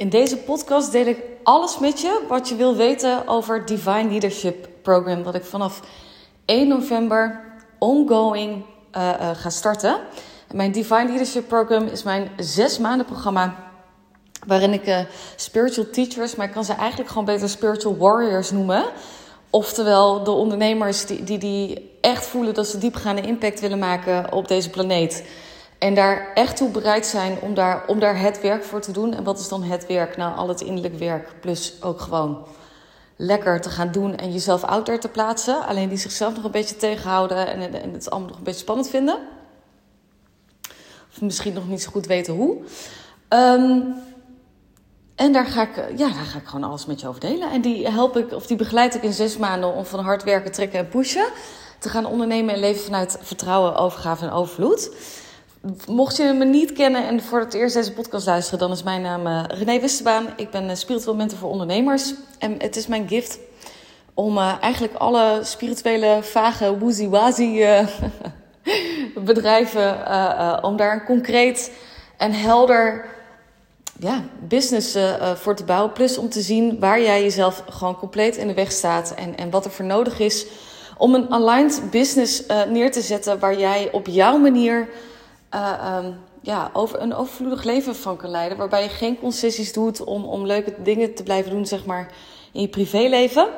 In deze podcast deel ik alles met je wat je wil weten over het Divine Leadership Program, dat ik vanaf 1 november ongoing uh, ga starten. mijn Divine Leadership Program is mijn zes maanden programma. Waarin ik uh, spiritual teachers, maar ik kan ze eigenlijk gewoon beter spiritual warriors noemen. Oftewel de ondernemers die, die, die echt voelen dat ze diepgaande impact willen maken op deze planeet. En daar echt toe bereid zijn om daar, om daar het werk voor te doen. En wat is dan het werk? Nou, al het innerlijk werk. Plus ook gewoon lekker te gaan doen en jezelf out te plaatsen. Alleen die zichzelf nog een beetje tegenhouden en, en het allemaal nog een beetje spannend vinden. Of misschien nog niet zo goed weten hoe. Um, en daar ga, ik, ja, daar ga ik gewoon alles met je over delen. En die help ik, of die begeleid ik in zes maanden om van hard werken, trekken en pushen. Te gaan ondernemen en leven vanuit vertrouwen, overgave en overvloed. Mocht je me niet kennen en voor het eerst deze podcast luisteren, dan is mijn naam uh, René Westerbaan. Ik ben spiritueel mentor voor ondernemers. En het is mijn gift om uh, eigenlijk alle spirituele, vage, uh, bedrijven, om daar een concreet en helder ja, business voor te bouwen. Plus om te zien waar jij jezelf gewoon compleet in de weg staat en, en wat er voor nodig is om een aligned business neer te zetten waar jij op jouw manier uh, um, ja, over een overvloedig leven van kan leiden. Waarbij je geen concessies doet om, om leuke dingen te blijven doen, zeg maar, in je privéleven.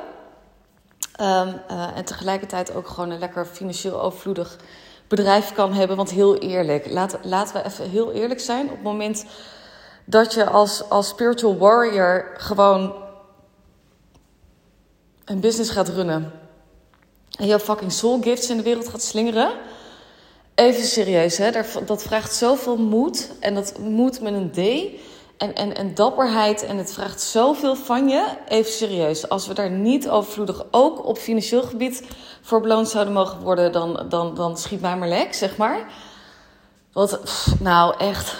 Um, uh, en tegelijkertijd ook gewoon een lekker financieel overvloedig bedrijf kan hebben. Want heel eerlijk, laat, laten we even heel eerlijk zijn. Op het moment dat je als, als spiritual warrior gewoon een business gaat runnen. En jouw fucking soul gifts in de wereld gaat slingeren Even serieus, hè? dat vraagt zoveel moed. En dat moed met een D. En, en, en dapperheid. En het vraagt zoveel van je. Even serieus. Als we daar niet overvloedig ook op financieel gebied voor beloond zouden mogen worden, dan, dan, dan schiet mij maar lek, zeg maar. Wat, nou echt.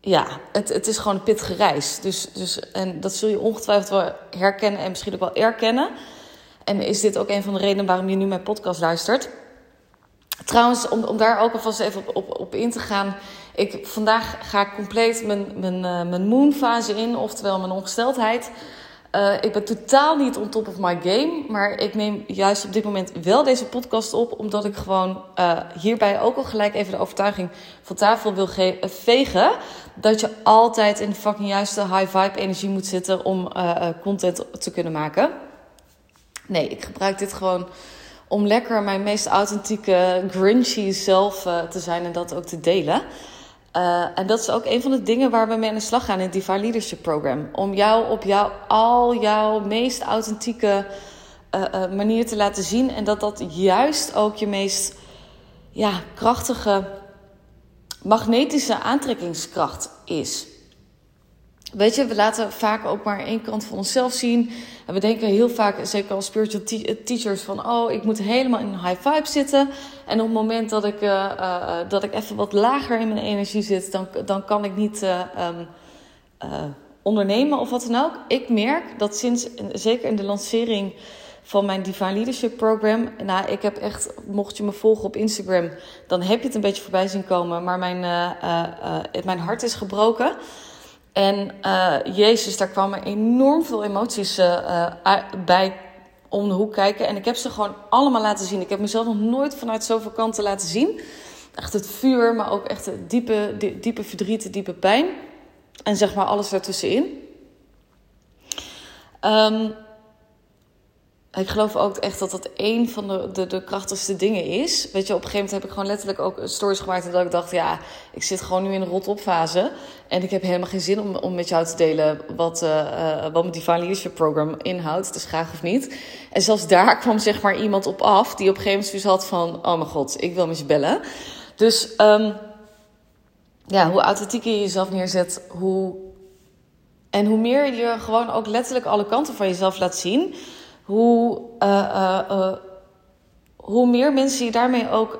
Ja, het, het is gewoon een pittige reis. Dus, dus, en dat zul je ongetwijfeld wel herkennen en misschien ook wel erkennen. En is dit ook een van de redenen waarom je nu mijn podcast luistert? Trouwens, om, daar ook alvast even op, op, in te gaan. Ik, vandaag ga ik compleet mijn, mijn, uh, mijn moonfase in, oftewel mijn ongesteldheid. Uh, ik ben totaal niet on top of my game. Maar ik neem juist op dit moment wel deze podcast op. Omdat ik gewoon uh, hierbij ook al gelijk even de overtuiging van tafel wil vegen. Dat je altijd in de fucking juiste high vibe energie moet zitten om content te kunnen maken. Nee, ik gebruik dit gewoon om lekker mijn meest authentieke, grinchy zelf uh, te zijn en dat ook te delen. Uh, en dat is ook een van de dingen waar we mee aan de slag gaan in het Divine Leadership Program. Om jou op jou, al jouw meest authentieke uh, manier te laten zien. En dat dat juist ook je meest ja, krachtige magnetische aantrekkingskracht is. Weet je, we laten vaak ook maar één kant van onszelf zien. En we denken heel vaak, zeker als spiritual eh, teachers, van oh, ik moet helemaal in een high vibe zitten. En op het moment dat ik, uh, uh, dat ik even wat lager in mijn energie zit, dan, dan kan ik niet um, ondernemen of wat dan ook. Ik merk dat sinds, zeker in de lancering van mijn Divine Leadership Program. Nou, ik heb echt, mocht je me volgen op Instagram, dan heb je het een beetje voorbij zien komen. Maar mijn, mijn hart is gebroken. En uh, Jezus, daar kwamen enorm veel emoties uh, bij om de hoek kijken. En ik heb ze gewoon allemaal laten zien. Ik heb mezelf nog nooit vanuit zoveel kanten laten zien. Echt het vuur, maar ook echt het diepe, diepe verdriet, diepe pijn. En zeg maar alles ertussenin. Um, ik geloof ook echt dat dat een van de, de, de, krachtigste dingen is. Weet je, op een gegeven moment heb ik gewoon letterlijk ook stories gemaakt. En dat ik dacht, ja, ik zit gewoon nu in een rot-opfase. En ik heb helemaal geen zin om, om met jou te delen wat, uh, wat mijn Divine Leadership Program inhoudt. Dus graag of niet. En zelfs daar kwam zeg maar iemand op af die op een gegeven moment had van... Oh mijn god, ik wil met je bellen. Dus um, ja, hoe authentiek je jezelf neerzet, hoe... En hoe meer je gewoon ook letterlijk alle kanten van jezelf laat zien hoe, uh, uh, hoe meer mensen je daarmee ook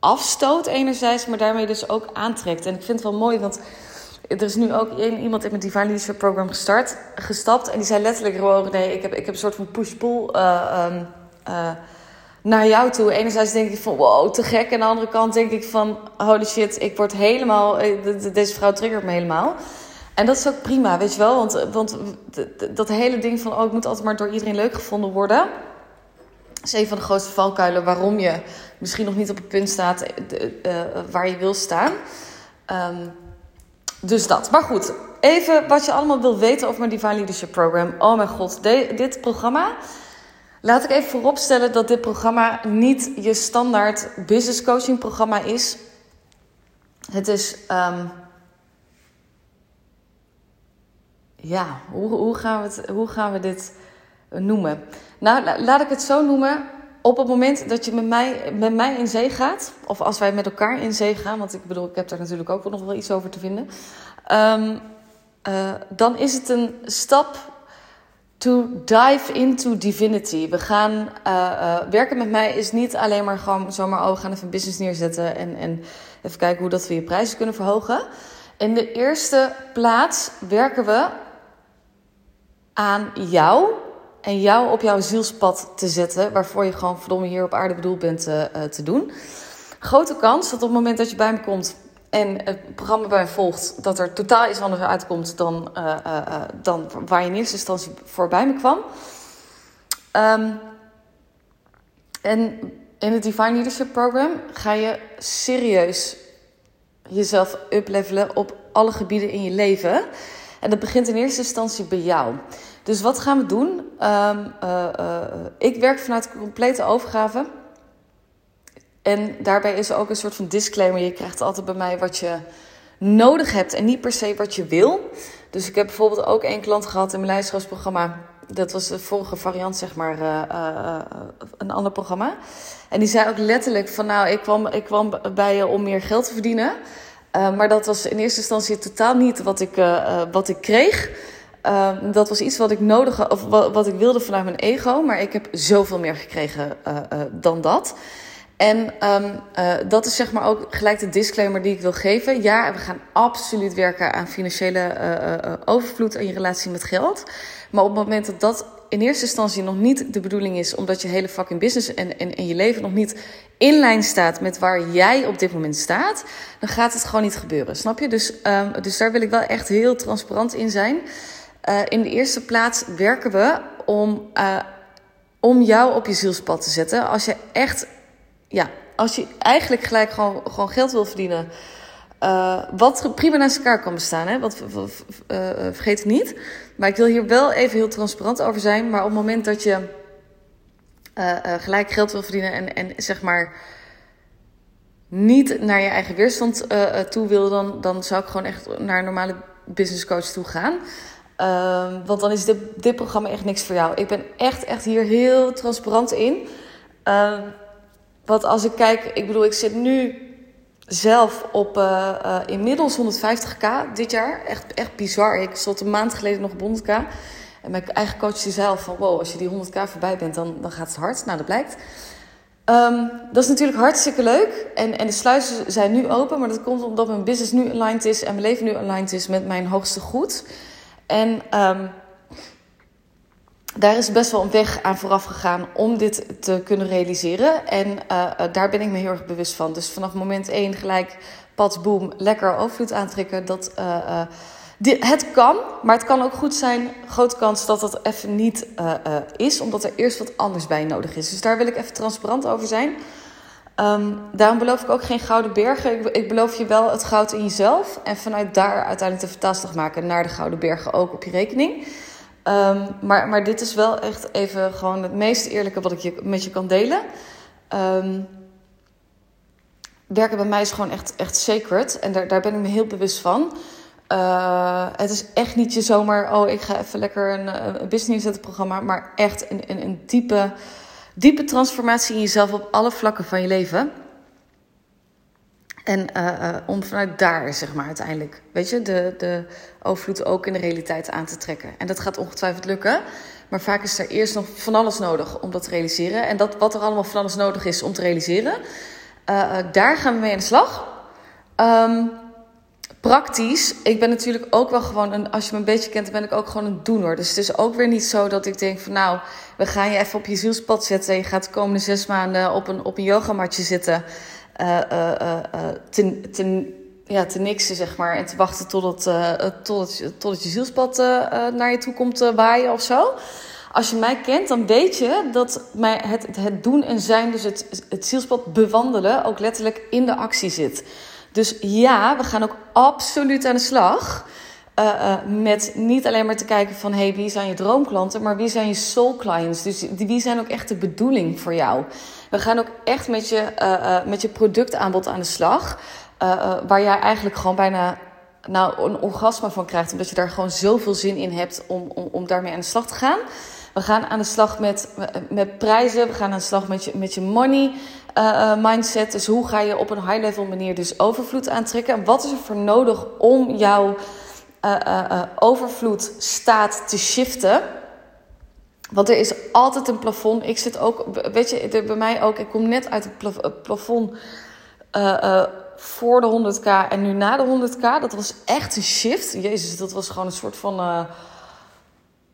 afstoot enerzijds, maar daarmee dus ook aantrekt. En ik vind het wel mooi, want er is nu ook iemand in mijn Divine Leadership Program gestart, gestapt. En die zei letterlijk gewoon, nee, ik heb, ik heb een soort van push-pull um, naar jou toe. Enerzijds denk ik van, wow, te gek. En aan de andere kant denk ik van, holy shit, ik word helemaal, deze vrouw triggert me helemaal. En dat is ook prima, weet je wel. Want, want dat hele ding van, oh, ik moet altijd maar door iedereen leuk gevonden worden. is een van de grootste valkuilen waarom je misschien nog niet op het punt staat uh, waar je wil staan. Um, dus dat. Maar goed, even wat je allemaal wil weten over mijn Divine Leadership Program. Oh mijn god, dit programma. Laat ik even vooropstellen dat dit programma niet je standaard business coaching programma is. Het is. Um, ja, hoe, hoe, gaan we het, hoe gaan we dit noemen? Nou, laat ik het zo noemen. Op het moment dat je met mij, met mij in zee gaat, of als wij met elkaar in zee gaan, want ik bedoel, ik heb daar natuurlijk ook nog wel iets over te vinden, um, uh, dan is het een stap to dive into divinity. We gaan uh, werken met mij is niet alleen maar gewoon zomaar, oh, we gaan even business neerzetten en, en even kijken hoe dat we je prijzen kunnen verhogen. In de eerste plaats werken we aan jou en jou op jouw zielspad te zetten, waarvoor je gewoon verdomme hier op aarde bedoeld bent uh, te doen. Grote kans dat op het moment dat je bij me komt en het programma bij me volgt, dat er totaal iets anders uitkomt dan, uh, dan waar je in eerste instantie voor bij me kwam. Um, en in het Divine Leadership Program ga je serieus jezelf uplevelen op alle gebieden in je leven. En dat begint in eerste instantie bij jou. Dus wat gaan we doen? Um, uh, uh, ik werk vanuit complete overgave. En daarbij is er ook een soort van disclaimer. Je krijgt altijd bij mij wat je nodig hebt en niet per se wat je wil. Dus ik heb bijvoorbeeld ook één klant gehad in mijn leiderschapsprogramma. Dat was de vorige variant, zeg maar, uh, een ander programma. En die zei ook letterlijk van, nou, ik kwam, ik kwam bij je om meer geld te verdienen. Maar dat was in eerste instantie totaal niet wat ik, wat ik kreeg. Uh, dat was iets wat ik nodig of wat, wat, ik wilde vanuit mijn ego, maar ik heb zoveel meer gekregen dan dat. En um, dat is zeg maar ook gelijk de disclaimer die ik wil geven. Ja, we gaan absoluut werken aan financiële overvloed in je relatie met geld. Maar op het moment dat dat in eerste instantie nog niet de bedoeling is, omdat je hele fucking business en, en, en je leven nog niet in lijn staat met waar jij op dit moment staat, dan gaat het gewoon niet gebeuren. Snap je? Dus, um, dus daar wil ik wel echt heel transparant in zijn. Uh, in de eerste plaats werken we om, uh, om jou op je zielspad te zetten. Als je echt, ja, als je eigenlijk gelijk gewoon, gewoon geld wil verdienen. Uh, wat prima naast elkaar kan bestaan, hè? Want vergeet het niet. Maar ik wil hier wel even heel transparant over zijn. Maar op het moment dat je gelijk geld wil verdienen en, en zeg maar niet naar je eigen weerstand toe wil, dan, dan zou ik gewoon echt naar een normale business coach toe gaan. Um, want dan is dit, dit programma echt niks voor jou. Ik ben echt, echt hier heel transparant in. Um, want als ik kijk, ik bedoel, ik zit nu zelf op uh, uh, inmiddels 150k dit jaar. Echt, echt bizar. Ik stond een maand geleden nog op 100k. En mijn eigen coach zei al van, wow, als je die 100k voorbij bent, dan, dan gaat het hard. Nou, dat blijkt. Um, dat is natuurlijk hartstikke leuk. En, en de sluizen zijn nu open. Maar dat komt omdat mijn business nu aligned is en mijn leven nu aligned is met mijn hoogste goed. En um, daar is best wel een weg aan vooraf gegaan om dit te kunnen realiseren. En uh, daar ben ik me heel erg bewust van. Dus vanaf moment één gelijk, pats, boom, lekker overvloed aantrekken. Dat, dit, het kan, maar het kan ook goed zijn, grote kans dat dat even niet is. Omdat er eerst wat anders bij nodig is. Dus daar wil ik even transparant over zijn. Um, daarom beloof ik ook geen gouden bergen. Ik, ik, beloof je wel het goud in jezelf. En vanuit daar uiteindelijk de vertaalslag maken naar de gouden bergen ook op je rekening. Um, maar, maar dit is wel echt even gewoon het meest eerlijke wat ik je, met je kan delen. Um, werken bij mij is gewoon echt, echt sacred. En daar, daar ben ik me heel bewust van. Uh, het is echt niet je zomaar, oh ik ga even lekker een, een business zetten programma. Maar echt een, een, een diepe diepe transformatie in jezelf op alle vlakken van je leven. En uh, uh, om vanuit daar, zeg maar, uiteindelijk, weet je, de, de overvloed ook in de realiteit aan te trekken. En dat gaat ongetwijfeld lukken. Maar vaak is er eerst nog van alles nodig om dat te realiseren. En dat wat er allemaal van alles nodig is om te realiseren, uh, daar gaan we mee aan de slag. Um, praktisch, ik ben natuurlijk ook wel gewoon een, als je me een beetje kent, ben ik ook gewoon een doener. Dus het is ook weer niet zo dat ik denk van nou, we gaan je even op je zielspad zetten. Je gaat de komende zes maanden op een, op een yogamatje zitten. Uh, uh, uh, ten, ten, ja, te niksen, zeg maar. En te wachten totdat, uh, totdat, totdat je zielspad uh, naar je toe komt uh, waaien of zo. Als je mij kent, dan weet je dat mij het, het doen en zijn, dus het, het zielspad bewandelen, ook letterlijk in de actie zit. Dus ja, we gaan ook absoluut aan de slag. met niet alleen maar te kijken van hey, wie zijn je droomklanten, maar wie zijn je soul clients. Dus wie zijn ook echt de bedoeling voor jou. We gaan ook echt met je, met je productaanbod aan de slag. Uh, waar jij eigenlijk gewoon bijna nou, een orgasme van krijgt. Omdat je daar gewoon zoveel zin in hebt om, om, om daarmee aan de slag te gaan. We gaan aan de slag met, met prijzen. We gaan aan de slag met je, met je money mindset. Dus hoe ga je op een high level manier dus overvloed aantrekken? En wat is er voor nodig om jouw overvloed staat te shiften? Want er is altijd een plafond. Ik zit ook, weet je, bij mij ook. Ik kom net uit het plafond voor de 100k en nu na de 100k. Dat was echt een shift. Jezus, dat was gewoon een soort van. Uh,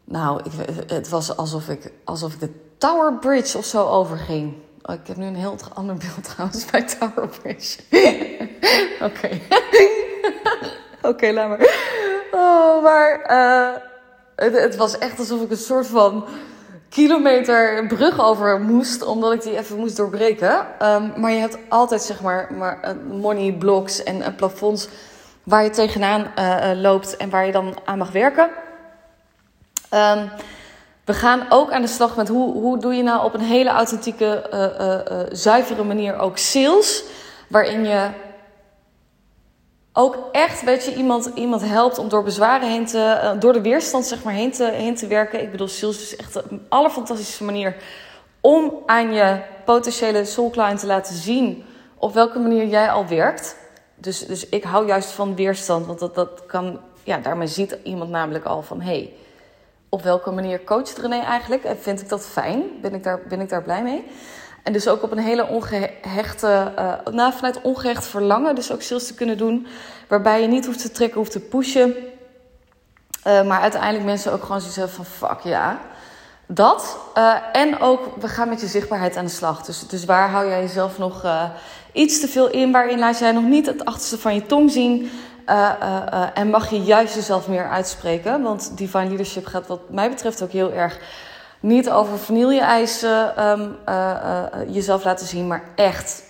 nou, ik, het was alsof ik, alsof ik de Tower Bridge of zo overging. Oh, ik heb nu een heel ander beeld trouwens bij Tower Bridge. Oké. Oké, laat maar. Oh, maar het, het was echt alsof ik een soort van kilometer brug over moest, omdat ik die even moest doorbreken. Um, maar je hebt altijd zeg maar, maar uh, money blocks en uh, plafonds waar je tegenaan uh, loopt en waar je dan aan mag werken. Um, we gaan ook aan de slag met hoe, hoe doe je nou op een hele authentieke, zuivere manier ook sales. Waarin je ook echt, weet je, iemand, iemand helpt om door bezwaren heen te, uh, door de weerstand zeg maar heen te, heen te werken. Ik bedoel, sales is echt een allerfantastische manier om aan je potentiële soul client te laten zien op welke manier jij al werkt. Dus, dus ik hou juist van weerstand, want dat, dat kan, ja, daarmee ziet iemand namelijk al van, hey, op welke manier coacht René eigenlijk? En vind ik dat fijn? Ben ik daar, ben ik daar blij mee? En dus ook op een hele ongehechte, uh, nou, vanuit ongehecht verlangen, dus ook sales te kunnen doen. Waarbij je niet hoeft te trekken, hoeft te pushen. Uh, maar uiteindelijk mensen ook gewoon zoiets van fuck ja. Dat. Uh, en ook, we gaan met je zichtbaarheid aan de slag. Dus, dus waar hou jij jezelf nog iets te veel in? Waarin laat jij nog niet het achterste van je tong zien? en mag je juist jezelf meer uitspreken? Want Divine Leadership gaat wat mij betreft ook heel erg niet over vanille-eisen um, uh, uh, jezelf laten zien, maar echt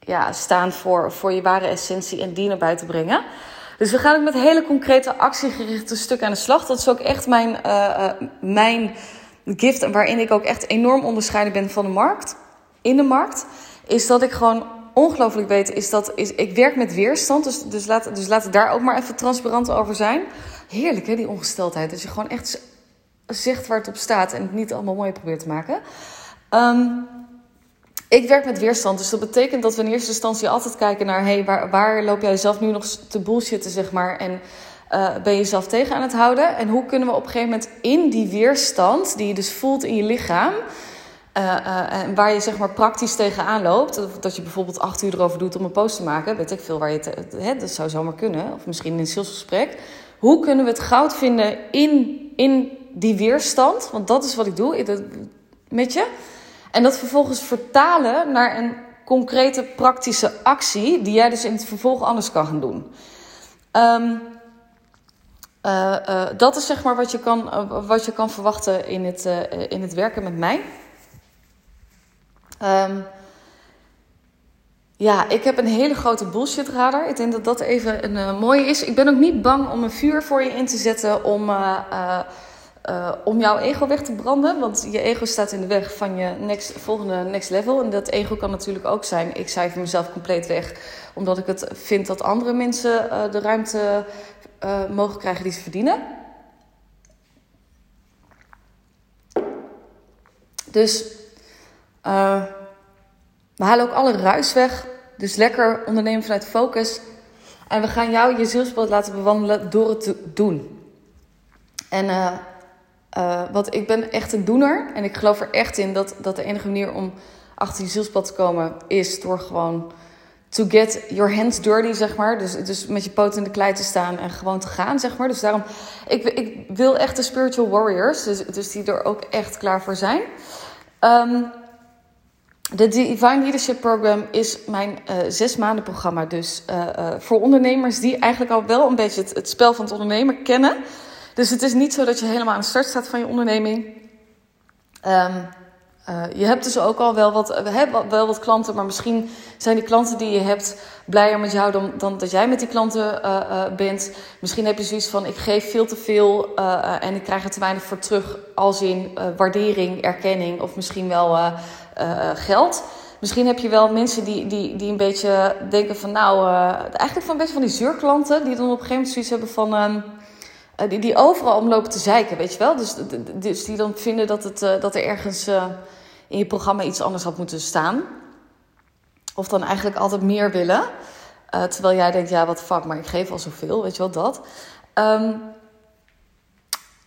ja, staan voor, voor je ware essentie en die naar buiten brengen. Dus we gaan ook met hele concrete actiegerichte stukken aan de slag. Dat is ook echt mijn, uh, mijn gift waarin ik ook echt enorm onderscheiden ben van de markt. In de markt is dat ik gewoon ongelooflijk weet, is dat is, ik werk met weerstand. Dus, dus, laat, dus laat het daar ook maar even transparant over zijn. Heerlijk hè, die ongesteldheid. Dat je gewoon echt zegt waar het op staat en het niet allemaal mooi probeert te maken. Um, ik werk met weerstand, dus dat betekent dat we in eerste instantie altijd kijken naar: hey, waar, waar loop jij zelf nu nog te bullshitten, zeg maar? En uh, ben je jezelf tegen aan het houden? En hoe kunnen we op een gegeven moment in die weerstand, die je dus voelt in je lichaam, uh, uh, en waar je zeg maar praktisch tegenaan loopt, dat je bijvoorbeeld acht uur erover doet om een post te maken, weet ik veel waar je het, hè, dat zou zomaar kunnen, of misschien in een salesgesprek. Hoe kunnen we het goud vinden in, in die weerstand, want dat is wat ik doe met je. En dat vervolgens vertalen naar een concrete praktische actie, die jij dus in het vervolg anders kan gaan doen. Um, uh, uh, dat is zeg maar wat je kan, uh, wat je kan verwachten in het, in het werken met mij. Um, ja, ik heb een hele grote bullshit radar. Ik denk dat dat even een mooie is. Ik ben ook niet bang om een vuur voor je in te zetten om uh, om jouw ego weg te branden. Want je ego staat in de weg van je next, volgende next level. En dat ego kan natuurlijk ook zijn: ik cijfer mezelf compleet weg. Omdat ik het vind dat andere mensen de ruimte mogen krijgen die ze verdienen. Dus we halen ook alle ruis weg. Dus lekker ondernemen vanuit focus. En we gaan jou je zielspad laten bewandelen door het te doen. En uh, want ik ben echt een doener. En ik geloof er echt in dat, dat de enige manier om achter je zielspad te komen is door gewoon to get your hands dirty, zeg maar. Dus, dus met je poot in de klei te staan en gewoon te gaan, zeg maar. Dus daarom, ik, ik wil echt de spiritual warriors, dus, dus die er ook echt klaar voor zijn. Um, de Divine Leadership Program is mijn uh, zes maanden programma. Dus uh, uh, voor ondernemers die eigenlijk al wel een beetje het, spel van het ondernemen kennen. Dus het is niet zo dat je helemaal aan de start staat van je onderneming. Um, je hebt dus ook al wel wat, we wel wat klanten, maar misschien zijn die klanten die je hebt blijer met jou dan, dan dat jij met die klanten bent. Misschien heb je zoiets van: ik geef veel te veel en ik krijg er te weinig voor terug, als in waardering, erkenning of misschien wel uh, geld. Misschien heb je wel mensen die, die, die een beetje denken van nou, uh, eigenlijk van beetje van die zeurklanten, die dan op een gegeven moment zoiets hebben van. Um, die, die overal omlopen te zeiken, weet je wel? Dus, dus die dan vinden dat, het, dat er ergens in je programma iets anders had moeten staan. Of dan eigenlijk altijd meer willen. terwijl jij denkt, ja, wat fuck, maar ik geef al zoveel, weet je wel, dat. Um,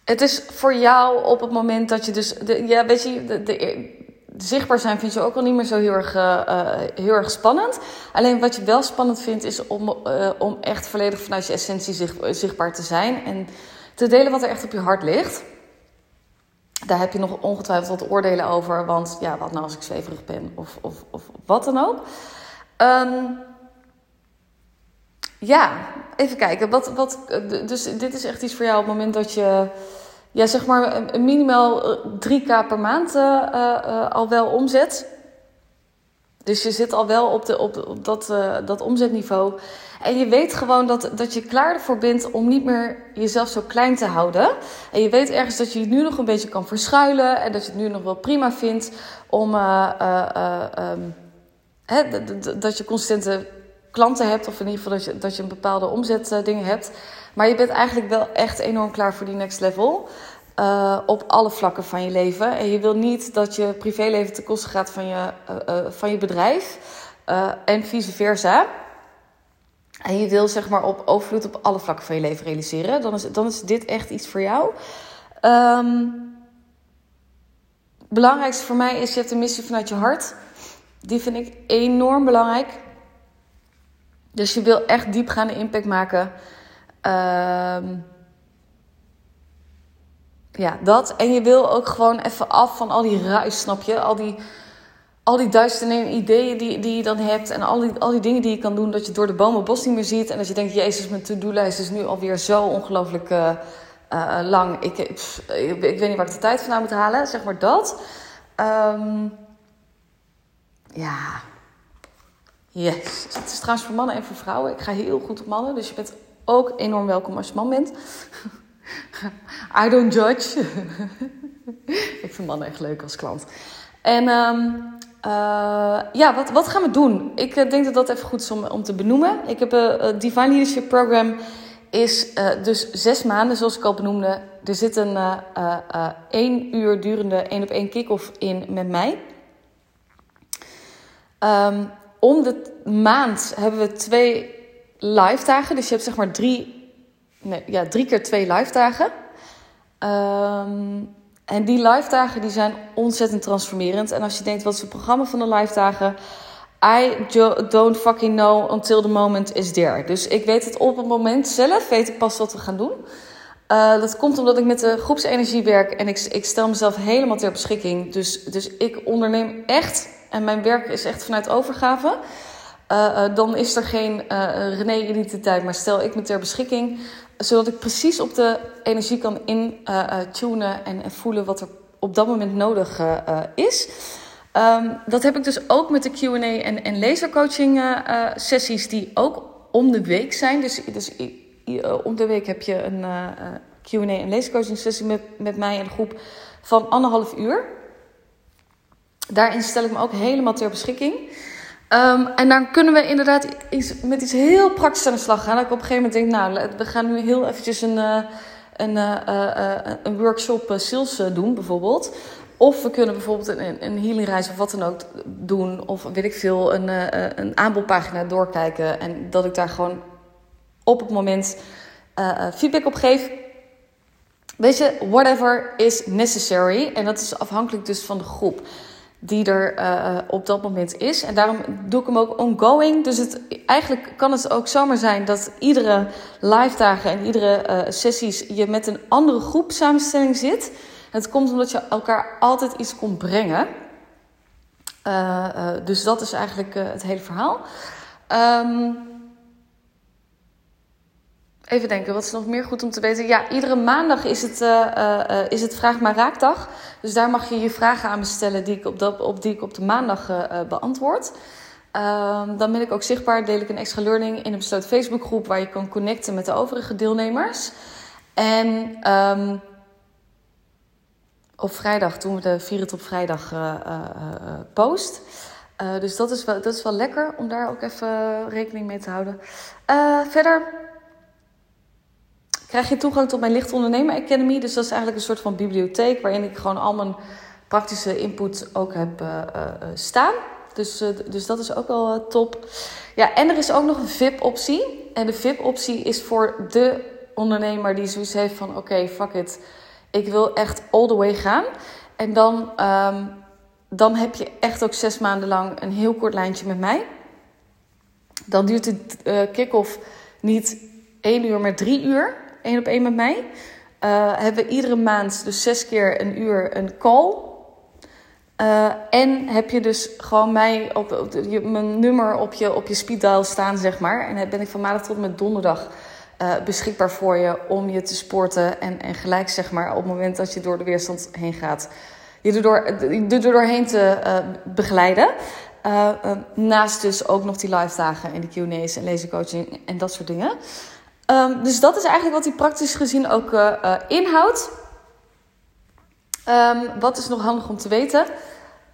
het is voor jou op het moment dat je dus... De, ja, weet je, de, zichtbaar zijn vind je ook al niet meer zo heel erg, uh, heel erg spannend. Alleen wat je wel spannend vindt, is om, uh, om echt volledig vanuit je essentie zicht, zichtbaar te zijn. En te delen wat er echt op je hart ligt. Daar heb je nog ongetwijfeld wat oordelen over. Want ja, wat nou als ik zweverig ben? Of, of, of wat dan ook. Um, ja, even kijken. Wat, wat, dus dit is echt iets voor jou op het moment dat je ja, zeg maar minimaal 3k eh, per maand uh, uh, al wel omzet. Dus je zit al wel op, de, op, dat, dat omzetniveau. En je weet gewoon dat, dat je klaar ervoor bent om niet meer jezelf zo klein te houden. En je weet ergens dat je het nu nog een beetje kan verschuilen. En dat je het nu nog wel prima vindt om. Um, hè, dat je constante klanten hebt. Of in ieder geval dat je, dat je een bepaalde omzetdingen hebt. Maar je bent eigenlijk wel echt enorm klaar voor die next level. Uh, op alle vlakken van je leven. En je wil niet dat je privéleven ten koste gaat van je, uh, van je bedrijf. en vice versa. En je wil zeg maar op overvloed op alle vlakken van je leven realiseren. Dan is, dan is dit echt iets voor jou. Um, belangrijkste voor mij is je hebt een missie vanuit je hart. Die vind ik enorm belangrijk. Dus je wil echt diepgaande impact maken. Ehm, ja, dat. En je wil ook gewoon even af van al die ruis, snap je? Al die, al die duizenden ideeën die, die je dan hebt. En al die, al die dingen die je kan doen. Dat je door de bomen bos niet meer ziet. En dat je denkt, jezus, mijn to-do-lijst is nu alweer zo ongelooflijk uh, uh, lang. Ik, ik, ik, weet niet waar ik de tijd vandaan moet halen. Zeg maar dat. Um, ja. Yes. Het is trouwens voor mannen en voor vrouwen. Ik ga heel goed op mannen. Dus je bent ook enorm welkom als je man bent. I don't judge. ik vind mannen echt leuk als klant. En um, uh, ja, wat, wat gaan we doen? Ik uh, denk dat dat even goed is om, om te benoemen. Ik heb een uh, Divine Leadership Program. Is dus zes maanden, zoals ik al benoemde. Er zit een één uur durende één op één kick-off in met mij. Um, om de maand hebben we twee live dagen. Dus je hebt zeg maar drie, nee, ja, drie keer twee live dagen. Um, en die live dagen die zijn ontzettend transformerend. En als je denkt, wat is het programma van de live dagen? I don't fucking know until the moment is there. Dus ik weet het op het moment zelf, weet ik pas wat we gaan doen. Uh, dat komt omdat ik met de groepsenergie werk en ik, ik stel mezelf helemaal ter beschikking. Dus, dus ik onderneem echt, en mijn werk is echt vanuit overgave. Uh, uh, dan is er geen René-identiteit, maar stel ik me ter beschikking zodat ik precies op de energie kan intunen uh, en, en, voelen wat er op dat moment nodig uh, is. Um, dat heb ik dus ook met de QA en, en lasercoaching uh, sessies, die ook om de week zijn. Dus, dus om de week heb je een QA en lasercoaching sessie met, met mij en een groep van anderhalf uur. Daarin stel ik me ook helemaal ter beschikking. Um, en dan kunnen we inderdaad iets, met iets heel praktisch aan de slag gaan. Dat ik op een gegeven moment denk, nou, we gaan nu heel eventjes een, uh, een, uh, uh, een workshop sales doen, bijvoorbeeld. Of we kunnen bijvoorbeeld een, een healingreis of wat dan ook doen. Of weet ik veel, een, een aanbodpagina doorkijken. En dat ik daar gewoon op het moment feedback op geef. Weet je, whatever is necessary. En dat is afhankelijk dus van de groep die er uh, op dat moment is. En daarom doe ik hem ook ongoing. Dus het, eigenlijk kan het ook zomaar zijn dat iedere live dagen en iedere uh, sessies je met een andere groep samenstelling zit. Het komt omdat je elkaar altijd iets komt brengen. dus dat is eigenlijk het hele verhaal. Ehm, even denken, wat is nog meer goed om te weten? Ja, iedere maandag is het, is het Vraag maar Raakdag. Dus daar mag je je vragen aan me stellen die ik op, dat, op, die ik op de maandag beantwoord. Ehm, dan ben ik ook zichtbaar, deel ik een extra learning in een besloten Facebookgroep waar je kan connecten met de overige deelnemers. En um, op vrijdag doen we de Vier op vrijdag uh, uh, post. dus dat is, wel, dat is wel lekker om daar ook even rekening mee te houden. verder krijg je toegang tot mijn Licht Ondernemer Academy. Dus dat is eigenlijk een soort van bibliotheek waarin ik gewoon al mijn praktische input ook heb staan. Dus, dus dat is ook wel top. Ja, en er is ook nog een VIP-optie. En de VIP-optie is voor de ondernemer die zoiets heeft van... oké, fuck it, ik wil echt all the way gaan. En dan, um, dan heb je echt ook zes maanden lang een heel kort lijntje met mij. Dan duurt de kick-off niet één uur, maar drie uur. Één op één met mij. hebben we iedere maand dus zes keer een uur een call uh, en heb je dus gewoon mij op, op je, mijn nummer op je, op je speed staan, zeg maar. En ben ik van maandag tot en met donderdag uh, beschikbaar voor je om je te sporten. En, en gelijk, zeg maar, op het moment dat je door de weerstand heen gaat, je er, door, er doorheen te begeleiden. naast dus ook nog die live dagen en de Q&A's en lasercoaching en dat soort dingen. Um, dus dat is eigenlijk wat die praktisch gezien ook inhoudt. Um, wat is nog handig om te weten?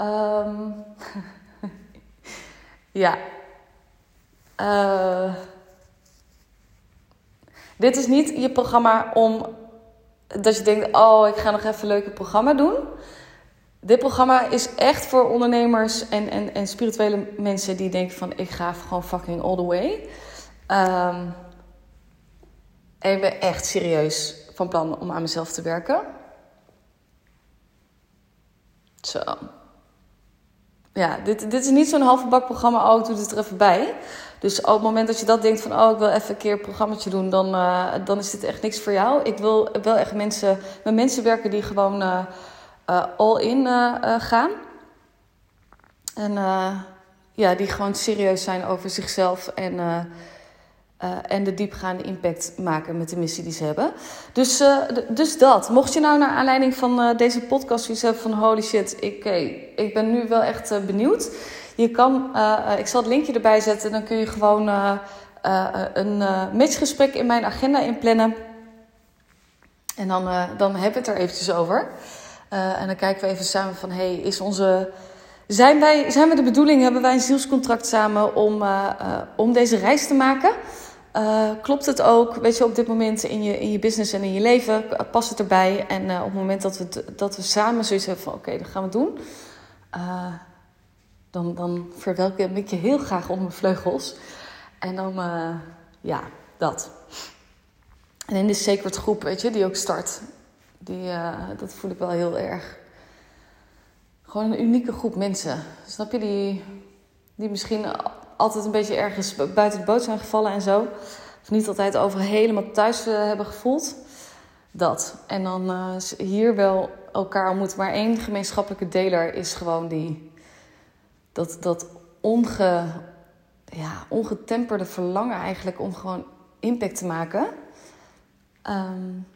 Um, ja. Uh, dit is niet je programma om dat je denkt: oh, ik ga nog even een leuke programma doen. Dit programma is echt voor ondernemers en, en, en spirituele mensen die denken: van ik ga gewoon fucking all the way. En ik ben echt serieus van plan om aan mezelf te werken. Zo. Ja, dit, dit is niet zo'n halve bak programma. Oh, ik doe er even bij. Dus op het moment dat je dat denkt van... oh, ik wil even een keer een programmaatje doen... dan, uh, dan is dit echt niks voor jou. Ik wil wel echt mensen, met mensen werken die gewoon uh, uh, all in gaan. En ja, die gewoon serieus zijn over zichzelf... en uh, en de diepgaande impact maken met de missie die ze hebben. Dus, uh, dus dat. Mocht je nou naar aanleiding van uh, deze podcast zoiets hebben van holy shit, ik, ik ben nu wel echt benieuwd. Je kan, ik zal het linkje erbij zetten, dan kun je gewoon een matchgesprek in mijn agenda inplannen. En dan, dan hebben we het er eventjes over. en dan kijken we even samen van, hey, is onze... Zijn, wij, zijn we de bedoeling, hebben wij een zielscontract samen om, om deze reis te maken? Uh, klopt het ook, weet je, op dit moment in je, in je business en in je leven? Past het erbij? En uh, op het moment dat we, dat we samen zoiets hebben van... oké, okay, dat gaan we doen. Uh, dan, dan verwelkom ik je heel graag onder mijn vleugels. En dan, ja, dat. En in de Sacred groep, weet je, die ook start. Die, dat voel ik wel heel erg. Gewoon een unieke groep mensen. Snap je? Die, die misschien altijd een beetje ergens buiten de boot zijn gevallen en zo. Of niet altijd over helemaal thuis uh, hebben gevoeld. Dat. En dan uh, hier wel elkaar ontmoeten. Maar één gemeenschappelijke deler is gewoon die... Dat, dat onge, ja, ongetemperde verlangen eigenlijk om gewoon impact te maken. Um,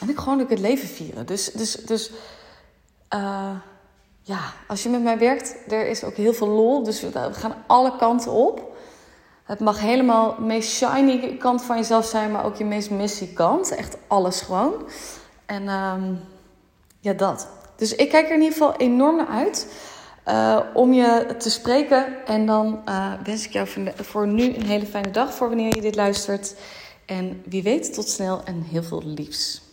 en ik gewoon ook het leven vieren. Dus, dus, dus uh, ja, als je met mij werkt, er is ook heel veel lol. Dus we gaan alle kanten op. Het mag helemaal de meest shiny kant van jezelf zijn, maar ook je meest messy kant. Echt alles gewoon. En um, ja, dat. Dus ik kijk er in ieder geval enorm naar uit uh, om je te spreken. En dan uh, wens ik jou voor nu een hele fijne dag voor wanneer je dit luistert. En wie weet, tot snel en heel veel liefs.